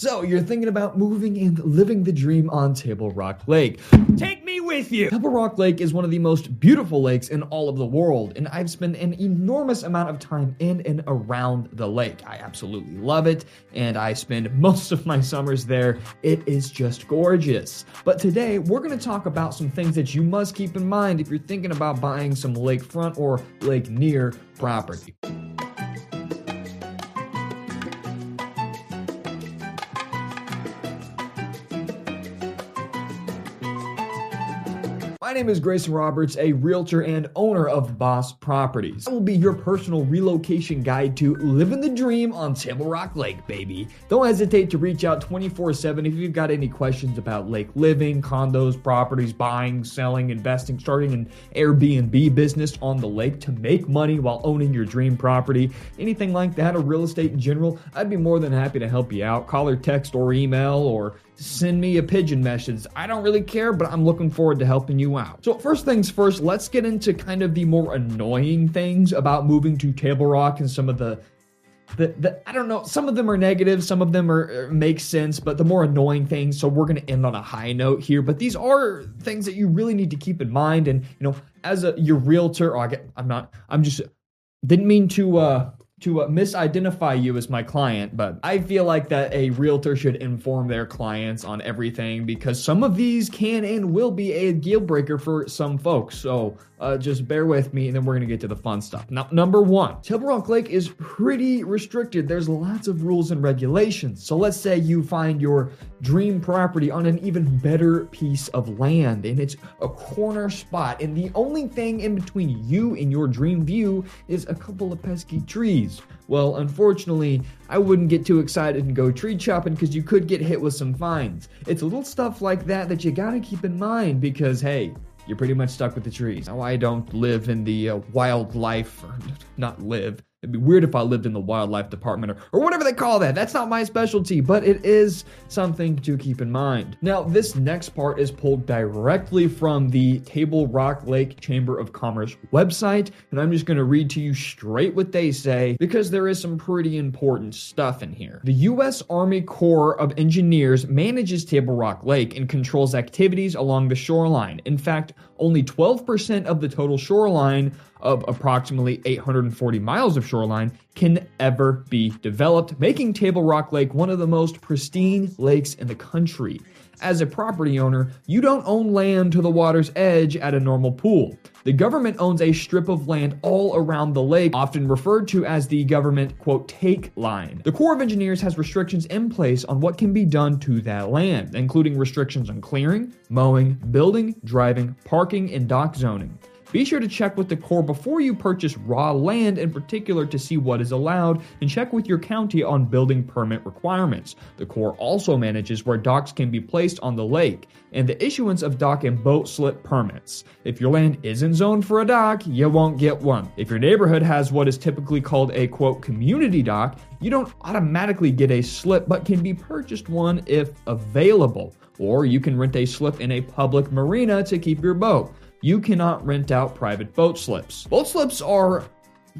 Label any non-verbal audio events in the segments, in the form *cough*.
So, you're thinking about moving and living the dream on Table Rock Lake. Take me with you! Table Rock Lake is one of the most beautiful lakes in all of the world, and I've spent an enormous amount of time in and around the lake. I absolutely love it, and I spend *laughs* most of my summers there. It is just gorgeous. But today, we're going to talk about some things that you must keep in mind if you're thinking about buying some lakefront or lake near property. My name is Greyson Roberts, a realtor and owner of Boss Properties. I will be your personal relocation guide to living the dream on Table Rock Lake, baby. Don't hesitate to reach out 24 7 if you've got any questions about lake living, condos, properties, buying, selling, investing, starting an Airbnb business on the lake to make money while owning your dream property, anything like that, or real estate in general. I'd be more than happy to help you out. Call or text or email or send me a pigeon message. I don't really care, but I'm looking forward to helping you out. So, first things first, let's get into kind of the more annoying things about moving to Table Rock and some of the the, the, I don't know. Some of them are negative, some of them are make sense, but the more annoying things. So we're going to end on a high note here. But these are things that you really need to keep in mind. And you know, as a your realtor, oh, I get, I'm not. I'm just didn't mean to uh, to uh, misidentify you as my client, but I feel like that a realtor should inform their clients on everything because some of these can and will be a deal breaker for some folks. So uh, just bear with me, and then we're gonna get to the fun stuff. Now, number one, Table Rock Lake is pretty restricted. There's lots of rules and regulations. So let's say you find your dream property on an even better piece of land, and it's a corner spot, and the only thing in between you and your dream view is a couple of pesky trees. Well, unfortunately, I wouldn't get too excited and go tree chopping because you could get hit with some fines. It's little stuff like that that you gotta keep in mind because, hey, you're pretty much stuck with the trees. Now, I don't live in the uh, wildlife, or *laughs* not live, It'd be weird if I lived in the wildlife department or, or whatever they call that. That's not my specialty, but it is something to keep in mind. Now, this next part is pulled directly from the Table Rock Lake Chamber of Commerce website, and I'm just going to read to you straight what they say because there is some pretty important stuff in here. The U.S. Army Corps of Engineers manages Table Rock Lake and controls activities along the shoreline. In fact, only 12% of the total shoreline of approximately 840 miles of shoreline can ever be developed, making Table Rock Lake one of the most pristine lakes in the country. As a property owner, you don't own land to the water's edge at a normal pool. The government owns a strip of land all around the lake, often referred to as the government, quote, take line. The Corps of Engineers has restrictions in place on what can be done to that land, including restrictions on clearing, mowing, building, driving, parking, and dock zoning. Be sure to check with the Corps before you purchase raw land in particular to see what is allowed and check with your county on building permit requirements. The Corps also manages where docks can be placed on the lake and the issuance of dock and boat slip permits. If your land isn't zoned for a dock, you won't get one. If your neighborhood has what is typically called a quote community dock, you don't automatically get a slip but can be purchased one if available. Or you can rent a slip in a public marina to keep your boat you cannot rent out private boat slips. Boat slips are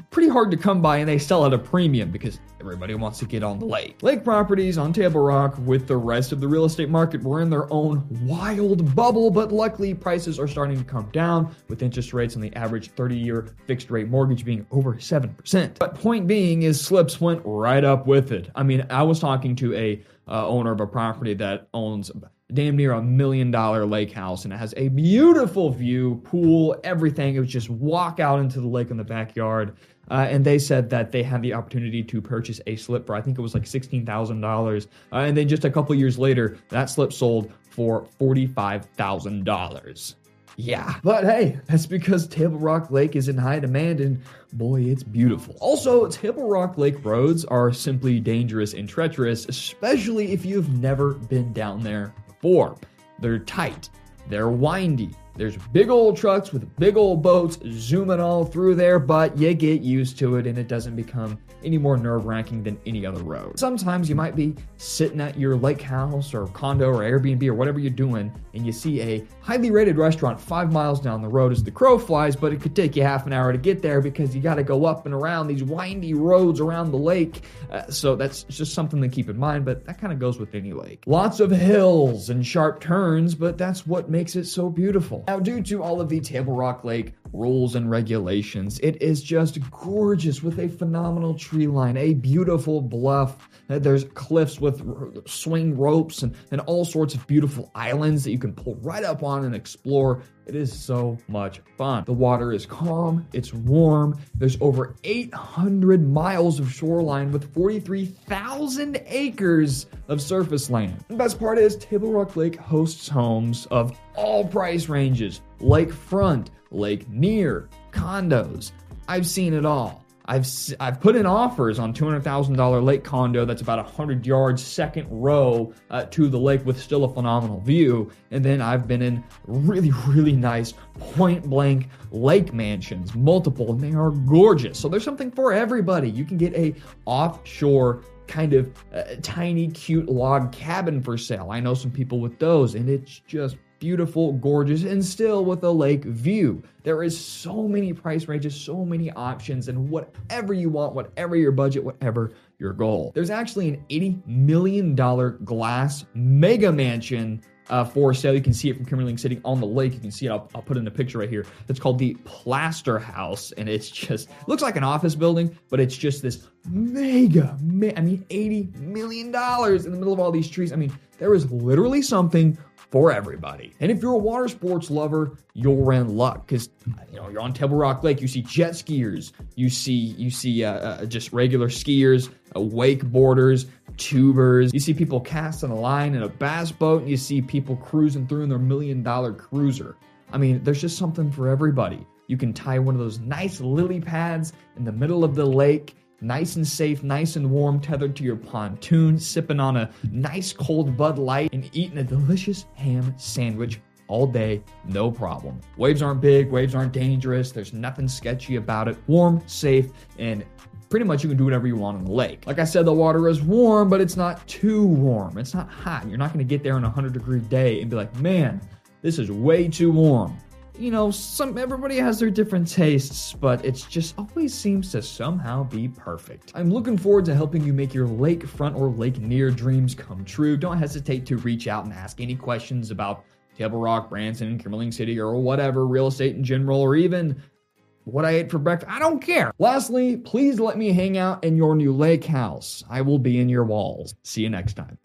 pretty hard to come by and they sell at a premium because everybody wants to get on the lake. Lake properties on Table Rock with the rest of the real estate market were in their own wild bubble, but luckily prices are starting to come down with interest rates on the average 30 year fixed rate mortgage being over 7%. But point being is slips went right up with it. I mean, I was talking to a uh, owner of a property that owns damn near a million dollar lake house and it has a beautiful view, pool, everything. It was just walk out into the lake in the backyard. Uh, and they said that they had the opportunity to purchase a slip for I think it was like sixteen thousand uh, dollars, and then just a couple years later, that slip sold for forty five thousand dollars. Yeah, but hey, that's because Table Rock Lake is in high demand and boy, it's beautiful. Also, Table Rock Lake roads are simply dangerous and treacherous, especially if you've never been down there before. they're tight, they're windy, There's big old trucks with big old boats zooming all through there, but you get used to it and it doesn't become any more nerve wracking than any other road. Sometimes you might be sitting at your lake house or condo or Airbnb or whatever you're doing, and you see a highly rated restaurant five miles down the road as the crow flies, but it could take you half an hour to get there because you got to go up and around these windy roads around the lake. Uh, so that's just something to keep in mind, but that kind of goes with any lake. Lots of hills and sharp turns, but that's what makes it so beautiful. Now, due to all of the Table Rock Lake rules and regulations, it is just gorgeous with a phenomenal tree line, a beautiful bluff. Uh, There's cliffs with swing ropes and, and all sorts of beautiful islands that you can pull right up on and explore. It is so much fun. The water is calm, it's warm. There's over 800 miles of shoreline with 43,000 acres of surface land. The best part is Table Rock Lake hosts homes of all price ranges lakefront, lake near, condos. I've seen it all. I've I've put in offers on two hundred thousand dollar lake condo that's about hundred yards second row uh, to the lake with still a phenomenal view, and then I've been in really really nice point blank lake mansions, multiple, and they are gorgeous. So there's something for everybody. You can get a offshore kind of uh, tiny cute log cabin for sale. I know some people with those, and it's just beautiful, gorgeous, and still with a lake view. There is so many price ranges, so many options, and whatever you want, whatever your budget, whatever your goal. There's actually an $80 million glass mega mansion uh, for sale. You can see it from Kimberling sitting on the lake. You can see it. I'll, I'll put in a picture right here. It's called the Plaster House, and it's just looks like an office building, but it's just this mega. Me- I mean, eighty million dollars in the middle of all these trees. I mean, there is literally something for everybody. And if you're a water sports lover, you're in luck because you know you're on Table Rock Lake. You see jet skiers, you see you see uh, uh, just regular skiers, uh, wakeboarders, tubers. You see people casting a line in a bass boat, and you see people cruising through in their million dollar cruiser. I mean, there's just something for everybody. You can tie one of those nice lily pads in the middle of the lake nice and safe, nice and warm, tethered to your pontoon, sipping on a nice cold Bud Light, and eating a delicious ham sandwich all day, no problem. Waves aren't big, waves aren't dangerous, there's nothing sketchy about it. Warm, safe, and pretty much you can do whatever you want on the lake. Like I said, the water is warm, but it's not too warm. It's not hot. You're not gonna get there on a 100 degree day and be like, man, this is way too warm you know, some everybody has their different tastes, but it just always seems to somehow be perfect. I'm looking forward to helping you make your lakefront or lake near dreams come true. Don't hesitate to reach out and ask any questions about Table Rock, Branson, Kimberling City, or whatever, real estate in general, or even what I ate for breakfast. I don't care. Lastly, please let me hang out in your new lake house. I will be in your walls. See you next time.